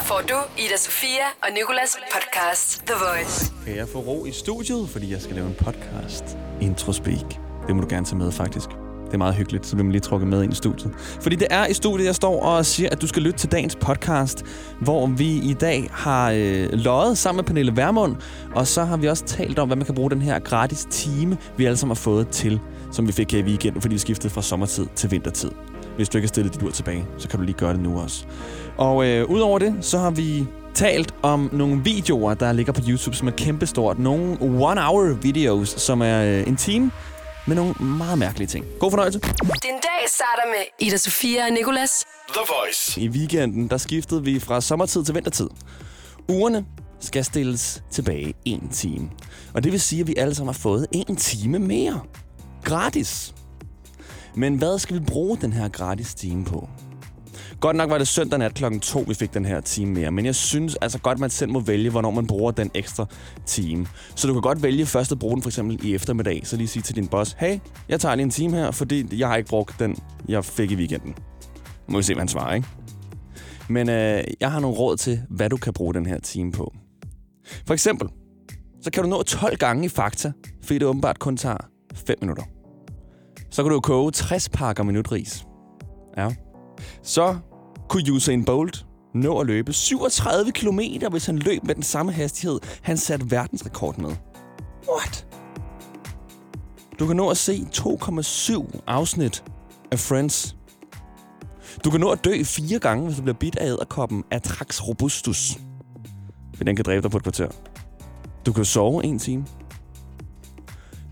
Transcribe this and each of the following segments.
Her får du Ida Sofia og Nikolas podcast The Voice. Kan jeg få ro i studiet, fordi jeg skal lave en podcast? Introspeak. Det må du gerne tage med, faktisk. Det er meget hyggeligt, så bliver man lige trukket med ind i studiet. Fordi det er i studiet, jeg står og siger, at du skal lytte til dagens podcast, hvor vi i dag har øh, løjet sammen med Pernille Vermund, og så har vi også talt om, hvad man kan bruge den her gratis time, vi alle sammen har fået til, som vi fik her i weekenden, fordi vi skiftede fra sommertid til vintertid. Hvis du ikke har stillet dit ur tilbage, så kan du lige gøre det nu også. Og øh, udover det, så har vi talt om nogle videoer, der ligger på YouTube, som er kæmpestort. Nogle one-hour videos, som er øh, en time med nogle meget mærkelige ting. God fornøjelse. Din dag starter med Ida Sofia og Nikolas. The Voice. I weekenden, der skiftede vi fra sommertid til vintertid. Ugerne skal stilles tilbage en time. Og det vil sige, at vi alle sammen har fået en time mere. Gratis. Men hvad skal vi bruge den her gratis time på? Godt nok var det søndag nat klokken 2, vi fik den her time mere, men jeg synes altså godt, man selv må vælge, hvornår man bruger den ekstra time. Så du kan godt vælge først at bruge den for eksempel i eftermiddag, så lige sige til din boss, hey, jeg tager lige en time her, fordi jeg har ikke brugt den, jeg fik i weekenden. Må vi se, hvad han svarer, ikke? Men øh, jeg har nogle råd til, hvad du kan bruge den her time på. For eksempel, så kan du nå 12 gange i Fakta, fordi det åbenbart kun tager 5 minutter. Så kan du koge 60 pakker minutris. Ja. Så kunne Usain Bolt nå at løbe 37 km, hvis han løb med den samme hastighed, han satte verdensrekord med. What? Du kan nå at se 2,7 afsnit af Friends. Du kan nå at dø fire gange, hvis du bliver bidt af æderkoppen Atrax robustus. For den kan dræbe dig på et kvarter. Du kan sove en time.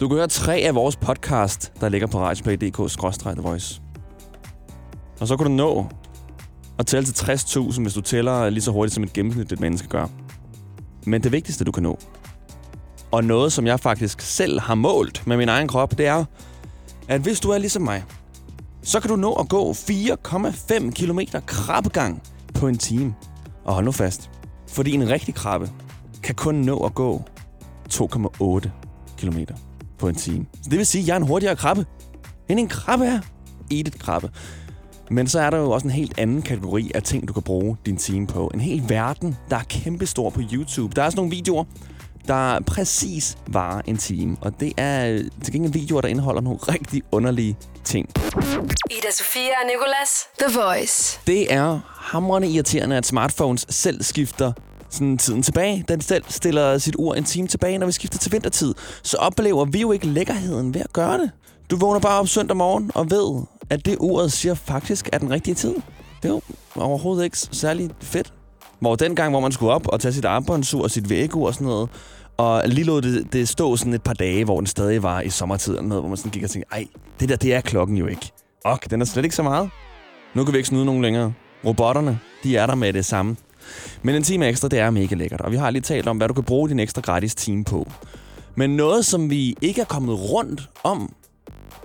Du kan høre tre af vores podcast, der ligger på radioplay.dk-the voice. Og så kan du nå at tælle til 60.000, hvis du tæller lige så hurtigt, som et gennemsnitligt menneske gør. Men det vigtigste, du kan nå, og noget, som jeg faktisk selv har målt med min egen krop, det er, at hvis du er ligesom mig, så kan du nå at gå 4,5 km krabbegang på en time. Og hold nu fast, fordi en rigtig krabbe kan kun nå at gå 2,8 km på en time. Så det vil sige, at jeg er en hurtigere krabbe, end en krabbe er. Et krabbe. Men så er der jo også en helt anden kategori af ting, du kan bruge din time på. En hel verden, der er kæmpestor på YouTube. Der er sådan nogle videoer, der præcis varer en time. Og det er til gengæld videoer, der indeholder nogle rigtig underlige ting. Ida Sofia og Nikolas. The Voice. Det er hamrende irriterende, at smartphones selv skifter sådan tiden tilbage. Den selv stiller sit ur en time tilbage, når vi skifter til vintertid. Så oplever vi jo ikke lækkerheden ved at gøre det. Du vågner bare op søndag morgen og ved, at det uret siger faktisk er den rigtige tid. Det er jo overhovedet ikke særlig fedt. Hvor den gang, hvor man skulle op og tage sit armbåndsur og sit vægur og sådan noget, og lige lod det, det stå sådan et par dage, hvor den stadig var i sommertid eller noget, hvor man sådan gik og tænkte, ej, det der, det er klokken jo ikke. Og den er slet ikke så meget. Nu kan vi ikke snyde nogen længere. Robotterne, de er der med det samme. Men en time ekstra, det er mega lækkert. Og vi har lige talt om, hvad du kan bruge din ekstra gratis time på. Men noget, som vi ikke er kommet rundt om,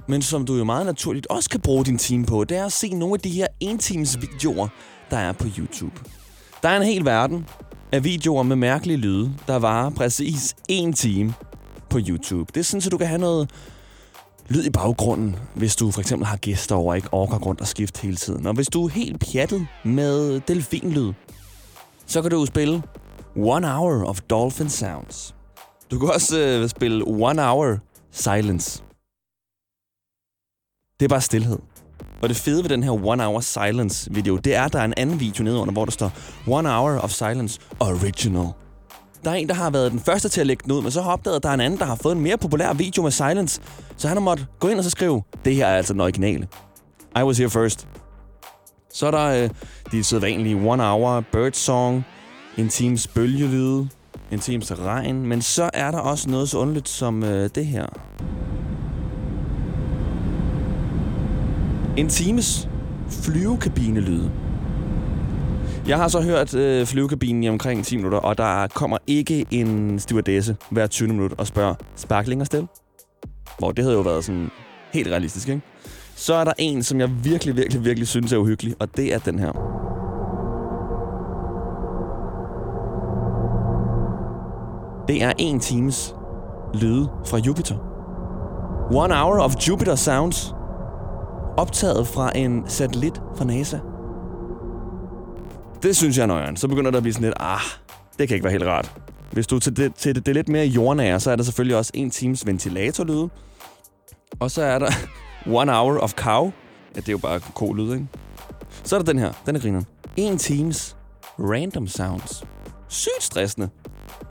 men som du jo meget naturligt også kan bruge din time på, det er at se nogle af de her entimes videoer, der er på YouTube. Der er en hel verden af videoer med mærkelige lyde, der varer præcis en time på YouTube. Det er sådan, at du kan have noget lyd i baggrunden, hvis du for eksempel har gæster over og ikke orker rundt og skifte hele tiden. Og hvis du er helt pjattet med delfinlyd, så kan du spille One Hour of Dolphin Sounds. Du kan også øh, spille One Hour Silence. Det er bare stillhed. Og det fede ved den her One Hour Silence video, det er, at der er en anden video nedenunder, hvor der står One Hour of Silence Original. Der er en, der har været den første til at lægge den ud, men så har opdaget, at der er en anden, der har fået en mere populær video med Silence. Så han har måttet gå ind og så skrive, det her er altså den originale. I was here first. Så er der øh, de sædvanlige One Hour Bird Song, en times bølgelyde, en times regn, men så er der også noget så underligt som øh, det her. En times flyvekabinelyde. Jeg har så hørt øh, flyvekabinen i omkring 10 minutter, og der kommer ikke en stewardesse hver 20 minutter og spørger, sparkling og stil? Hvor det havde jo været sådan helt realistisk, ikke? Så er der en, som jeg virkelig, virkelig, virkelig synes er uhyggelig, og det er den her. Det er en times lyde fra Jupiter. One hour of Jupiter sounds. Optaget fra en satellit fra NASA. Det synes jeg er nøjeren. Så begynder der at blive sådan lidt, ah, det kan ikke være helt rart. Hvis du til det, til det, det er lidt mere jordnære, så er der selvfølgelig også en times ventilatorlyde. Og så er der one hour of cow. Ja, det er jo bare ko-lyd, ikke? Så er der den her. Den er grineren. En times random sounds. Sygt stressende.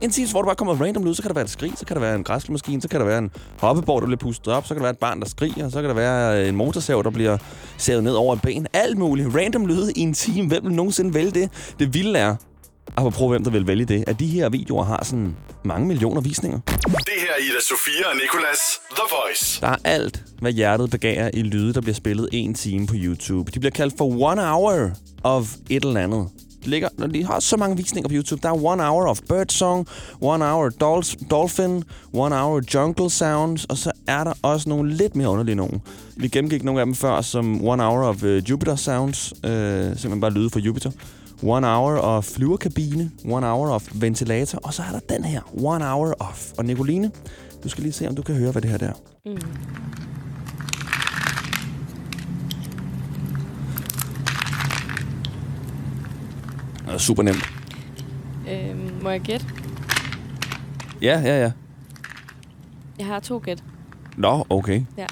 En times, hvor du bare kommer random lyd, så kan der være et skrig, så kan der være en græslemaskine, så kan der være en hoppeborg, der bliver pustet op, så kan der være et barn, der skriger, så kan der være øh, en motorsav, der bliver savet ned over et ben. Alt muligt. Random lyde i en time. Hvem vil nogensinde vælge det? Det vilde er, apropos hvem der vil vælge det, at de her videoer har sådan mange millioner visninger. Det her er Ida Sofia og Nicolas The Voice. Der er alt, hvad hjertet begærer i lyde, der bliver spillet en time på YouTube. De bliver kaldt for one hour of et eller andet. De, ligger, de har så mange visninger på YouTube. Der er one hour of bird song, one hour dolls, dolphin, one hour jungle sounds, og så er der også nogle lidt mere underlige nogen. Vi gennemgik nogle af dem før, som one hour of uh, Jupiter sounds, uh, simpelthen bare lyde fra Jupiter. One hour of flyverkabine, one hour of ventilator, og så er der den her, one hour of. Og Nicoline, du skal lige se, om du kan høre, hvad det her der er. Mm. Det er super nemt. Øhm, må jeg gætte? Ja, ja, ja. Jeg har to gæt. Nå, okay. Ja.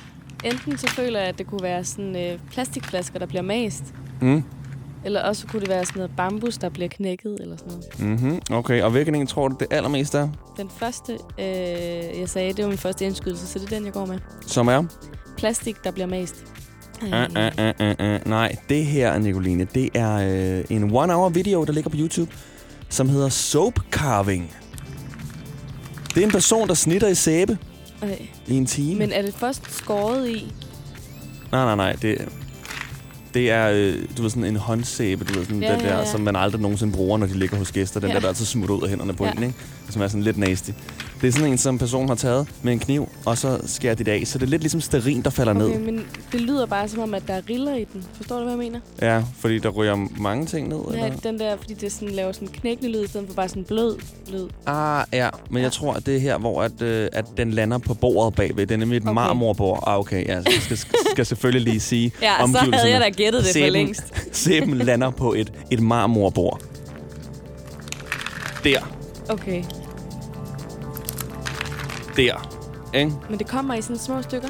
Enten så føler jeg, at det kunne være sådan øh, plastikflasker, der bliver mast. Mm. Eller også kunne det være sådan noget bambus, der bliver knækket, eller sådan noget. Mm-hmm. Okay, og hvilken en tror du det allermest er? Den første, øh, jeg sagde, det var min første indskydelse, så det er den, jeg går med. Som er? Plastik, der bliver mast. Uh, uh, uh, uh, uh. Nej, det her, Nicoline, det er øh, en one-hour video, der ligger på YouTube, som hedder Soap Carving. Det er en person, der snitter i sæbe Okay. i en time. Men er det først skåret i? Nej, nej, nej. Det, det er, øh, du ved, sådan en håndsæbe, du ved, sådan Ja, den ja, der, ja. som man aldrig nogensinde bruger, når de ligger hos gæster. Den Ja. der, der altid smutter ud af hænderne på Ja. en, ikke? Som er sådan lidt nasty. Det er sådan en, som personen har taget med en kniv, og så skærer de det af. Så det er lidt ligesom sterin, der falder Okay, ned. men det lyder bare som om, at der er riller i den. Forstår du, hvad jeg mener? Ja, fordi der ryger mange ting ned, Ja, eller? den der, fordi det sådan, laver sådan knækkende lyd, i stedet for bare sådan blød lyd. Ah, ja. Men Ja. jeg tror, at det er her, hvor at, øh, at den lander på bordet bagved. Det er nemlig et Okay. marmorbord. Ah, okay. Ja, så skal, skal selvfølgelig lige sige Ja, så havde jeg da gættet det for længst. Sæben lander på et, et marmorbord. Der. Okay, Der. Ikke? men det kommer i sådan små stykker.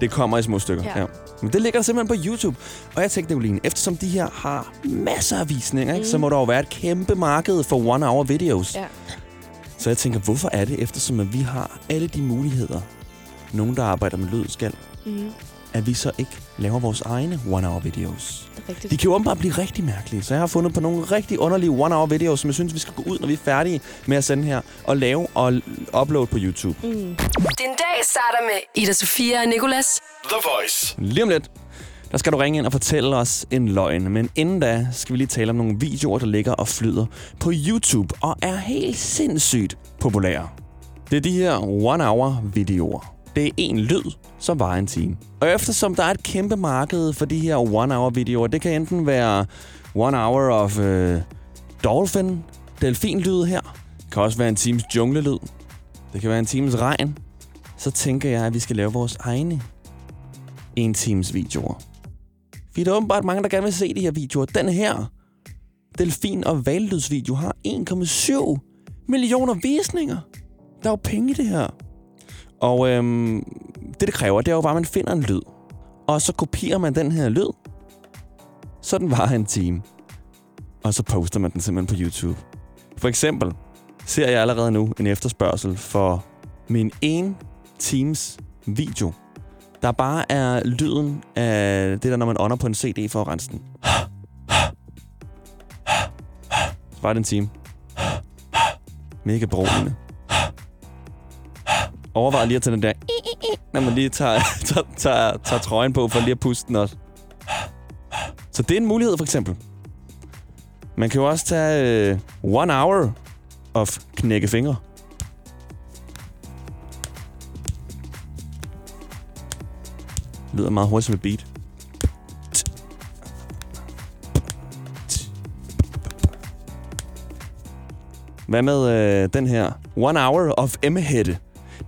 Det kommer i små stykker. Ja. Ja. Men det ligger der simpelthen på YouTube. Og jeg tænkte, Nicoline, eftersom de her har masser af visninger, ikke, Mm. så må der jo være et kæmpe marked for one-hour videos. Ja. Så jeg tænker, hvorfor er det, eftersom at vi har alle de muligheder, nogen der arbejder med lyd skal, Mm, at vi så ikke laver vores egne one-hour videos. det rigtigt. De kan jo åbenbart blive rigtig mærkelige, så jeg har fundet på nogle rigtig underlige one-hour videos, som jeg synes, vi skal gå ud, når vi er færdige med at sende her, og lave og uploade på YouTube. Mm. Din dag starter med Ida Sofia og Nicolas. The Voice. Lige om lidt, der skal du ringe ind og fortælle os en løgn. Men inden da skal vi lige tale om nogle videoer, der ligger og flyder på YouTube og er helt sindssygt populære. Det er de her one-hour-videoer. Det er en lyd, som varer en time. Og eftersom der er et kæmpe marked for de her one-hour-videoer, det kan enten være one hour of øh, dolphin, delfinlyd her. Det kan også være en times junglelyd. Det kan være en times regn. Så tænker jeg, at vi skal lave vores egne en times videoer. Fordi der er åbenbart mange, der gerne vil se de her videoer. Den her delfin- og vallydsvideo har 1,7 millioner visninger. Der er jo penge i det her. Og øhm, det, det kræver, det er jo bare, at man finder en lyd. Og så kopierer man den her lyd. Så den varer en time. Og så poster man den simpelthen på YouTube. For eksempel ser jeg allerede nu en efterspørgsel for min en times video, der bare er lyden af det der, når man ånder på en CD for at rense den. Så var det en time. Mega beroligende overvejer lige at tage den der, når man lige tager, tager, tager, tager trøjen på, for lige at puste den også. Så det er en mulighed, for eksempel. Man kan jo også tage øh, one hour of knække fingre. lyder meget hurtigt som et beat. Hvad med øh, den her? One hour of emmehætte.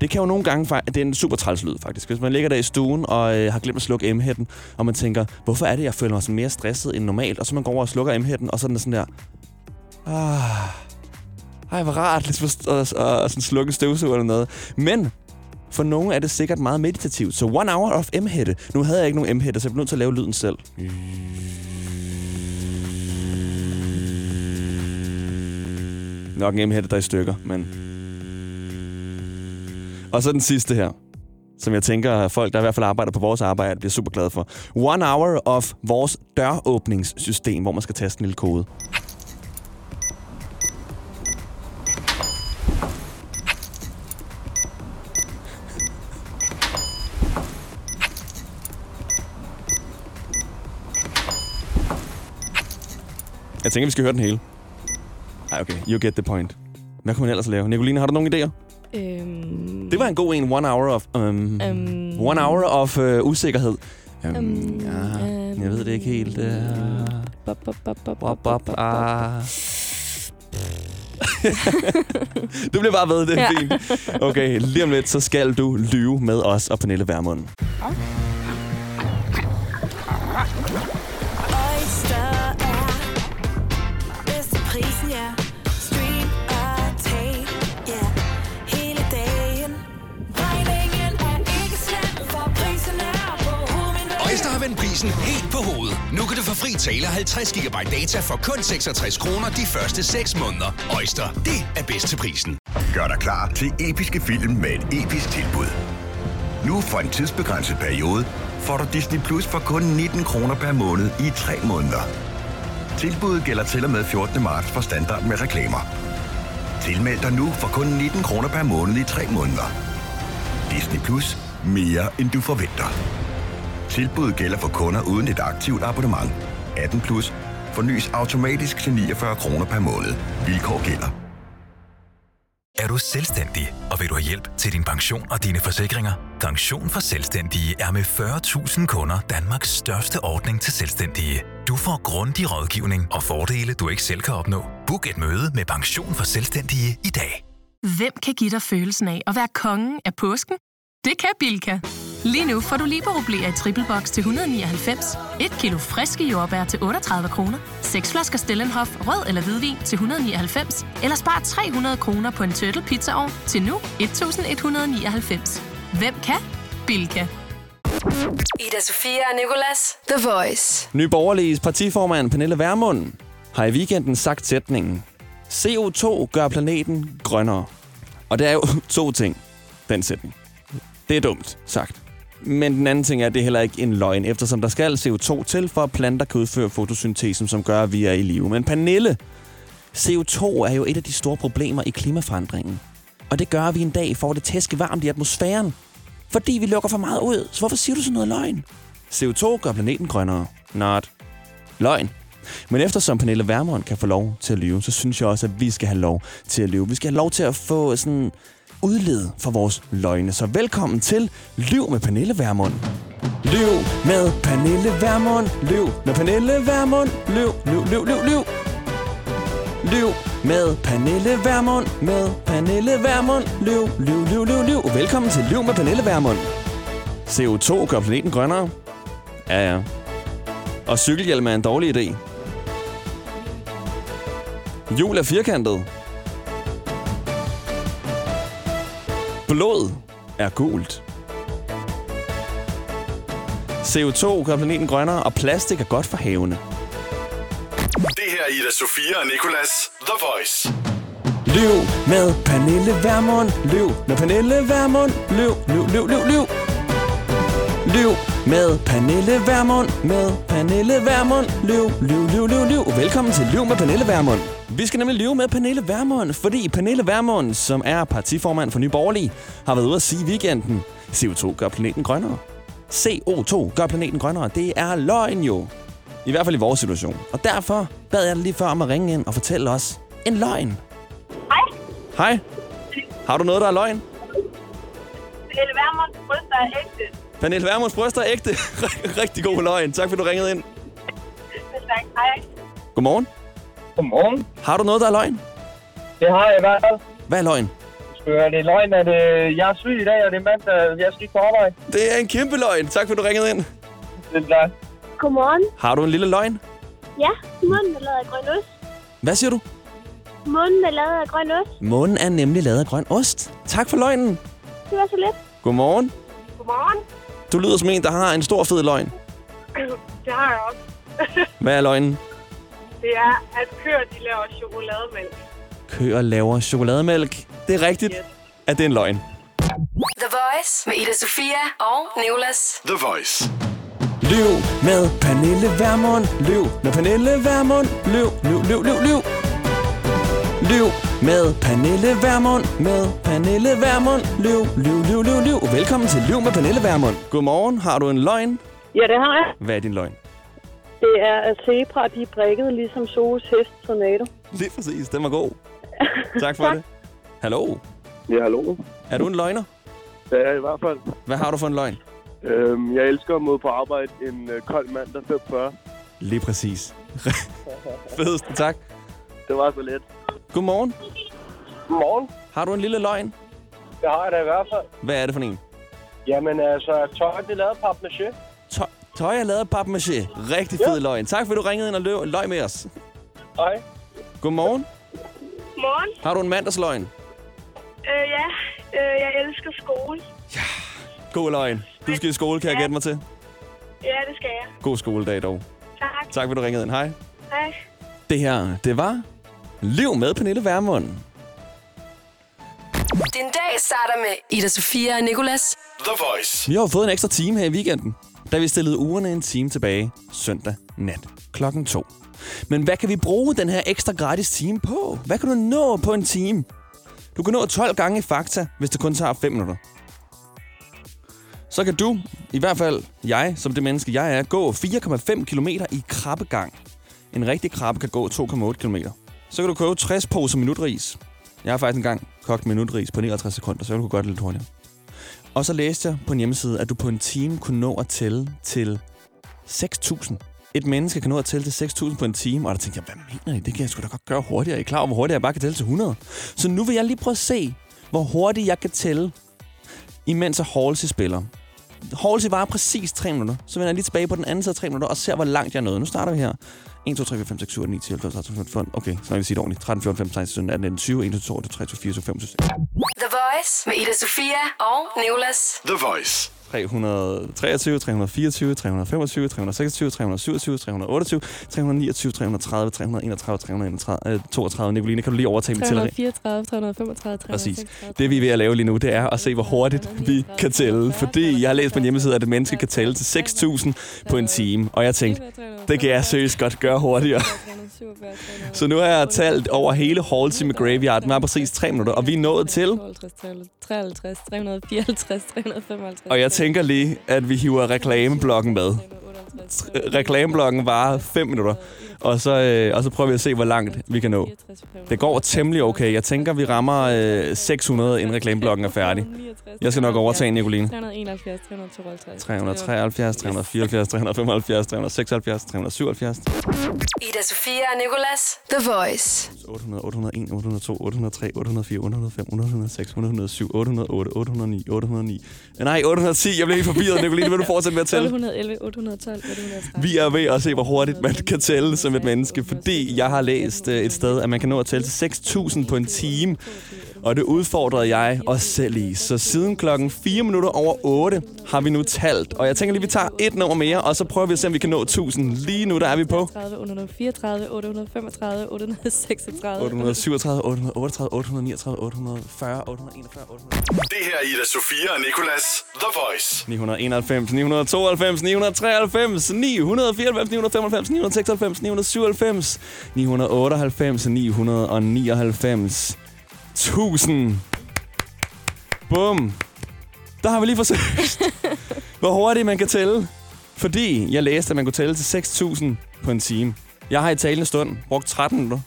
Det kan jo nogle gange... Det er en super træls lyd, faktisk. Hvis man ligger der i stuen og øh, har glemt at slukke M-hætten, og man tænker, hvorfor er det, jeg føler mig sådan mere stresset end normalt? Og så man går over og slukker M-hætten, og så er den sådan der... Ah, ej, hvor rart ligesom at, at, at, at sådan slukke en støvsug eller noget. Men for nogle er det sikkert meget meditativt. Så one hour of M-hætte. Nu havde jeg ikke nogen M-hætte, så jeg blev nødt til at lave lyden selv. Nok en M-hætte, der er i stykker, men... Og så den sidste her, som jeg tænker, at folk, der i hvert fald arbejder på vores arbejde, bliver super glade for. One hour of vores døråbningssystem, hvor man skal taste en lille kode. Jeg tænker, vi skal høre den hele. Ej, okay. You get the point. Hvad kunne man ellers lave? Nicoline, har du nogle idéer? Øhm, det var en god en. One hour of... Um, øhm, one hour of uh, usikkerhed. Øhm, øhm, ja, øhm, jeg ved det ikke helt. Du bliver bare ved, det er ja. fint. Okay, lige om lidt, så skal du lyve med os og Pernille Vermund. Okay. Prisen helt på hovedet. Nu kan du få fri tale 50 GB data for kun 66 kroner de første 6 måneder. Øjster, det er bedst til prisen. Gør dig klar til episke film med et episk tilbud. Nu for en tidsbegrænset periode får du Disney Plus for kun 19 kroner per måned i 3 måneder. Tilbuddet gælder til og med 14. marts for standard med reklamer. Tilmeld dig nu for kun 19 kroner per måned i 3 måneder. Disney Plus. Mere end du forventer. Tilbuddet gælder for kunder uden et aktivt abonnement. 18 plus. Fornyes automatisk til 49 kroner per måned. Vilkår gælder. Er du selvstændig, og vil du have hjælp til din pension og dine forsikringer? Pension for Selvstændige er med 40.000 kunder Danmarks største ordning til selvstændige. Du får grundig rådgivning og fordele, du ikke selv kan opnå. Book et møde med Pension for Selvstændige i dag. Hvem kan give dig følelsen af at være kongen af påsken? Det kan Bilka! Lige nu får du liberobleer i triple box til 199, et kilo friske jordbær til 38 kroner, seks flasker Stellenhof rød eller hvidvin til 199, eller spar 300 kroner på en turtle pizzaovn til nu 1199. Hvem kan? Bilka. Ida Sofia og Nicolas. The Voice. Ny Borgerliges partiformand Pernille Vermund har i weekenden sagt sætningen CO2 gør planeten grønnere. Og det er jo to ting, den sætning. Det er dumt sagt. Men den anden ting er, at det er heller ikke en løgn, eftersom der skal CO2 til, for at planter kan udføre fotosyntesen, som gør, at vi er i live. Men Pernille, CO2 er jo et af de store problemer i klimaforandringen. Og det gør, at vi en dag får det tæske varmt i atmosfæren. Fordi vi lukker for meget ud. Så hvorfor siger du sådan noget løgn? CO2 gør planeten grønnere. Not. Løgn. Men eftersom Pernille Vermund kan få lov til at lyve, så synes jeg også, at vi skal have lov til at lyve. Vi skal have lov til at få sådan udled for vores løgne. Så velkommen til Liv med Pernille Vermund. Liv med Pernille Vermund. Liv med Pernille Vermund. Liv, liv, liv, liv, liv. Liv med Pernille Vermund. Med Pernille Vermund. Liv, liv, liv, liv, lyv. Velkommen til Liv med Pernille Vermund. CO2 gør planeten grønnere. Ja, ja. Og cykelhjelm er en dårlig idé. Jul er firkantet. Blod er gult. CO2 gør planeten grønnere, og plastik er godt for havene. Det her er Ida Sofia og Nicolas. The Voice. Løv med Pernille Vermund. Løv med Pernille Vermund. Løv, løv, løv, løv, løv. Løv med Pernille Vermund. Med Pernille Vermund. Løv, løv, løv, løv, løv. Velkommen til Løv med Pernille Vermund. Vi skal nemlig løbe med Pernille Vermund, fordi Pernille Vermund, som er partiformand for Nye Borgerlige, har været ude at sige i weekenden, CO2 gør planeten grønnere. CO2 gør planeten grønnere. Det er løgn jo. I hvert fald i vores situation. Og derfor bad jeg dig lige før om at ringe ind og fortælle os en løgn. Hej, Hej. Har du noget, der er løgn? Pernille Vermunds bryster er ægte. Pernille Vermunds bryster er ægte. Rigtig god løgn. Tak fordi du ringede ind. Tak, hej. Godmorgen. Godmorgen. Har du noget, der er løgn? Det har jeg i hvert fald. Hvad er løgn? Øh, det er løgn, at øh, jeg er syg i dag, og det er mandag. Jeg skal ikke på arbejde. Det er en kæmpe løgn. Tak for, at du ringede ind. Det er. Godmorgen. Har du en lille løgn? Ja, munden er lavet af grøn ost. Hvad siger du? Munden er lavet af grøn ost. Månen er nemlig lavet af grøn ost. Tak for løgnen. Det var så lidt. Godmorgen. Godmorgen. Du lyder som en, der har en stor fed løgn. Det har jeg også. Hvad er løgnen? Det er, at køer de laver chokolademælk. Køer laver chokolademælk. Det er rigtigt, at det er en løgn. The Voice med Ida Sofia og Nicolas. The Voice. Løv med Pernille Vermund. Løv med Pernille Vermund. Løv, løv, løv, løv, løv. Løv med Pernille Vermund. Med Pernille Vermund. Løv, løv, løv, løv, løv. Velkommen til Løv med Pernille Vermund. Godmorgen. Har du en løgn? Ja, det har jeg. Hvad er din løgn? Det er, at zebra, de er prikket ligesom Soos hest tornado. Lige præcis. Den var god. Tak for det. Hallo. Ja, hallo. Er du en løgner? Er jeg i hvert fald. Hvad har du for en løgn? Øhm, jeg elsker at møde på arbejde en øh, kold mandag 45. Lige præcis. Fedeste, tak. Det var så let. Godmorgen. Godmorgen. Har du en lille løgn? Det har jeg da i hvert fald. Hvad er det for en? Jamen altså, tøjet det er lavet af papmaché. Tøj, tøj er lavet af papmaché. Rigtig fed ja. løgn. Tak fordi du ringede ind og løb, løg med os. Hej. Godmorgen. Morgen. Har du en mandagsløgn? Øh, ja, øh, jeg elsker skole. God løgn. Du skal i skole, kan jeg gætte mig til. Ja, det skal jeg. God skoledag dog. Tak. Tak fordi du ringede ind. Hej. Hej. Det her, det var Liv med Pernille Vermund. Din dag starter med Ida Sofia og Nicolas. The Voice. Vi har fået en ekstra time her i weekenden, da vi stillede ugerne en time tilbage søndag nat klokken 2. Men hvad kan vi bruge den her ekstra gratis time på? Hvad kan du nå på en time? Du kan nå 12 gange i Fakta, hvis det kun tager 5 minutter. Så kan du, i hvert fald jeg, som det menneske jeg er, gå 4,5 km i krabbegang. En rigtig krabbe kan gå 2,8 km. Så kan du købe 60 poser minutris. Jeg har faktisk engang kogt minutris på 59 sekunder, så jeg kunne godt lidt hurtigere. Og så læste jeg på en hjemmeside, at du på en time kunne nå at tælle til 6.000. Et menneske kan nå at tælle til 6.000 på en time, og der tænkte jeg, hvad mener I? Det kan jeg sgu da godt gøre hurtigere. Er I klar over, hvor hurtigt jeg bare kan tælle til 100? Så nu vil jeg lige prøve at se, hvor hurtigt jeg kan tælle, imens jeg Halsey spiller. Halsey var præcis 3 minutter. Så vender jeg lige tilbage på den anden side af 3 minutter og ser, hvor langt jeg nåede. Nu starter vi her. 1, 2, 3, 4, 5, 6, 7, 8, 9, 10, 11, 12, 13, 14, 15. Okay, så må vi sige det ordentligt. 13, 14, 15, 16, 17, 18, 19, 20, 21, 22, 23, 24, 25, 26. The Voice med Ida Sofia og Nicolas. The Voice. 323, 324, 325, 326, 327, 328, 329, 330, 331, 331, 32. Nicoline, kan du lige overtage mit tælleri? 334, 335, 336. Præcis. Det vi er ved at lave lige nu, det er at se, hvor hurtigt vi kan tælle. Fordi jeg har læst på en hjemmeside, at et menneske kan tælle til 6.000 på en time. Og jeg tænkte, det kan jeg seriøst godt gøre hurtigere. Så nu har jeg talt over hele Halsey med Graveyard. Var præcis 3 minutter, og vi er nået til... 53, 354, 355. Og jeg tænker lige, at vi hiver reklameblokken med. Reklameblokken varer 5 minutter. Og så, øh, og så prøver vi at se, hvor langt vi kan nå. Det går temmelig okay. Jeg tænker, vi rammer øh, 600, inden reklameblokken er færdig. Jeg skal nok overtage Nicoline. 371, 352. 373, 374, 375, 376, 377. Ida Sofia og Nicolas. The Voice. 800, 801, 802, 803, 804, 805, 806, 807, 808, 809, 809. Nej, 810. Jeg blev helt forvirret. Nicoline, vil du fortsætte med at tælle? 811, 812, 813. Vi er ved at se, hvor hurtigt man kan tælle som et menneske, fordi jeg har læst øh, et sted, at man kan nå at tælle til 6.000 på en time. Og det udfordrede jeg os selv i. Så siden klokken 4 minutter over 8 har vi nu talt. Og jeg tænker lige, vi tager et nummer mere, og så prøver vi at se, om vi kan nå 1000. Lige nu, der er vi på 30, 834, 835, 836. 837, 838, 839, 840, 841, 800. Det her er Ida Sofia og Nicolas. The Voice. 991, 992, 993, 994, 995, 996, 997, 998, 999. 1000. Bum. Der har vi lige forsøgt, hvor hurtigt man kan tælle. Fordi jeg læste, at man kunne tælle til 6.000 på en time. Jeg har i talende stund brugt 13 minutter.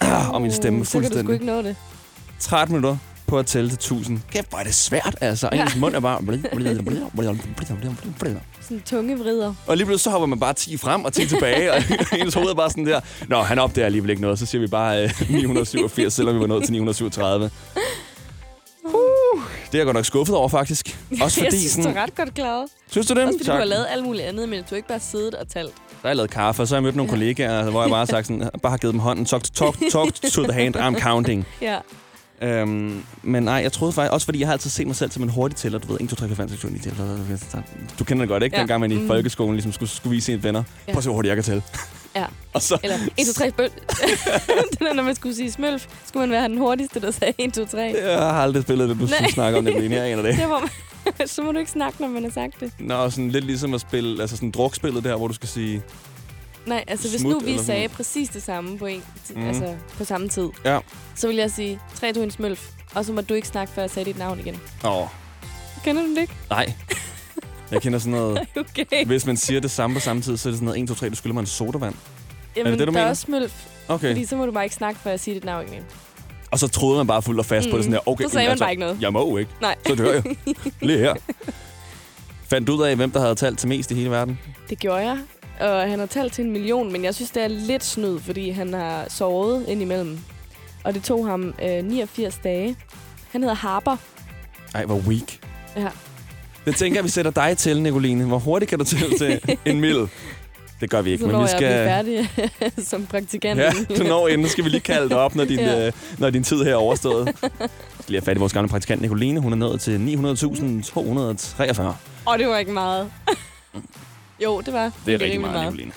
Og min stemme Så kan du fuldstændig. ikke nå det. 13 minutter på at tælle til 1000. Kæft, hvor er det svært, altså. Og ens mund er bare... Sådan tunge vrider. Og lige pludselig så hopper man bare 10 frem og 10 tilbage, og ens hoved er bare sådan der. Nå, han opdager alligevel ikke noget, så siger vi bare øh, 987, selvom vi var nået til 937. Det er jeg godt nok skuffet over, faktisk. Også fordi jeg synes, sådan... du er ret godt klaret. Synes du det? Også fordi Tak. du har lavet alt muligt andet, men du har ikke bare siddet og talt. Der har jeg lavet kaffe, og så har jeg mødt nogle kollegaer, hvor jeg bare har sagt sådan, bare har givet dem hånden, talk, talk, talk to the hand, I'm counting. Ja. Øhm, men nej, jeg troede faktisk, også fordi jeg har altid set mig selv som en hurtig tæller, du ved, 1, 2, 3, 4, 5, 6, 7, 8, 9, 10, 11, 12, 13. Du kender det godt, ikke? Ja. Dengang man i Mhm. folkeskolen ligesom skulle, skulle vise sine venner. Ja. Prøv at se, hvor hurtigt jeg kan tælle. Ja. Og så, Eller 1, 2, 3, bøl. det der, når man skulle sige smølf, skulle man være den hurtigste, der sagde 1, 2, 3. jeg har aldrig spillet det, du Nej. skulle snakke om det. Jeg aner det. Det var så må du ikke snakke, når man har sagt det. Nå, sådan lidt ligesom at spille, altså sådan drukspillet der, hvor du skal sige, Nej, altså hvis nu vi sagde præcis det samme på, en, mm. altså, på samme tid, ja, så vil jeg sige 3, 2, 1, smølf. Og så må du ikke snakke, før jeg sagde dit navn igen. åh, Kender du det ikke? nej. Jeg kender sådan noget, Okay. hvis man siger det samme på samme tid, så er det sådan noget 1, 2, 3, du skylder mig en sodavand. Jamen, det det, du der er mener? også smølf. Okay. Fordi så må du bare ikke snakke, før jeg siger dit navn igen. Og så troede man bare fuldt og fast mm. på det sådan der, okay, Så sagde man bare ikke noget. Jeg må ikke. Nej. Så dør jeg. Lige her. Fandt du ud af, hvem der havde talt til mest i hele verden? Det gjorde jeg. Og han har talt til en million, men jeg synes, det er lidt snyd, fordi han har sovet indimellem. Og det tog ham øh, 89 dage. Han hedder Harper. Ej, hvor weak. Ja. Det tænker jeg, vi sætter dig til, Nicoline. Hvor hurtigt kan du tælle til en mil? Det gør vi ikke, Så men vi jeg skal... bliver færdig som praktikant. Ja, du når inden. skal vi lige kalde dig op, når din, Ja. ja. øh, når din tid her er overstået. Vi skal lige have fat i vores gamle praktikant Nicoline. Hun er nået til 900.243. Og det var ikke meget. Jo, det var. Det er rigtig meget, Nicoline.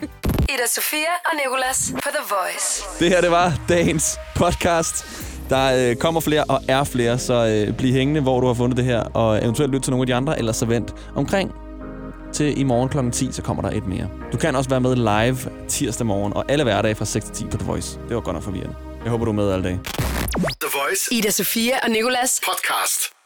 Ida Sofia og Nicolas på The Voice. Det her, det var dagens podcast. Der øh, kommer flere og er flere, så øh, bliv hængende, hvor du har fundet det her, og eventuelt lyt til nogle af de andre, eller så vent omkring til i morgen kl. 10, så kommer der et mere. Du kan også være med live tirsdag morgen, og alle hverdage fra 6 til 10 på The Voice. Det var godt nok forvirrende. Jeg håber, du er med alle dage. The Voice Ida Sofia og Nicolas. podcast.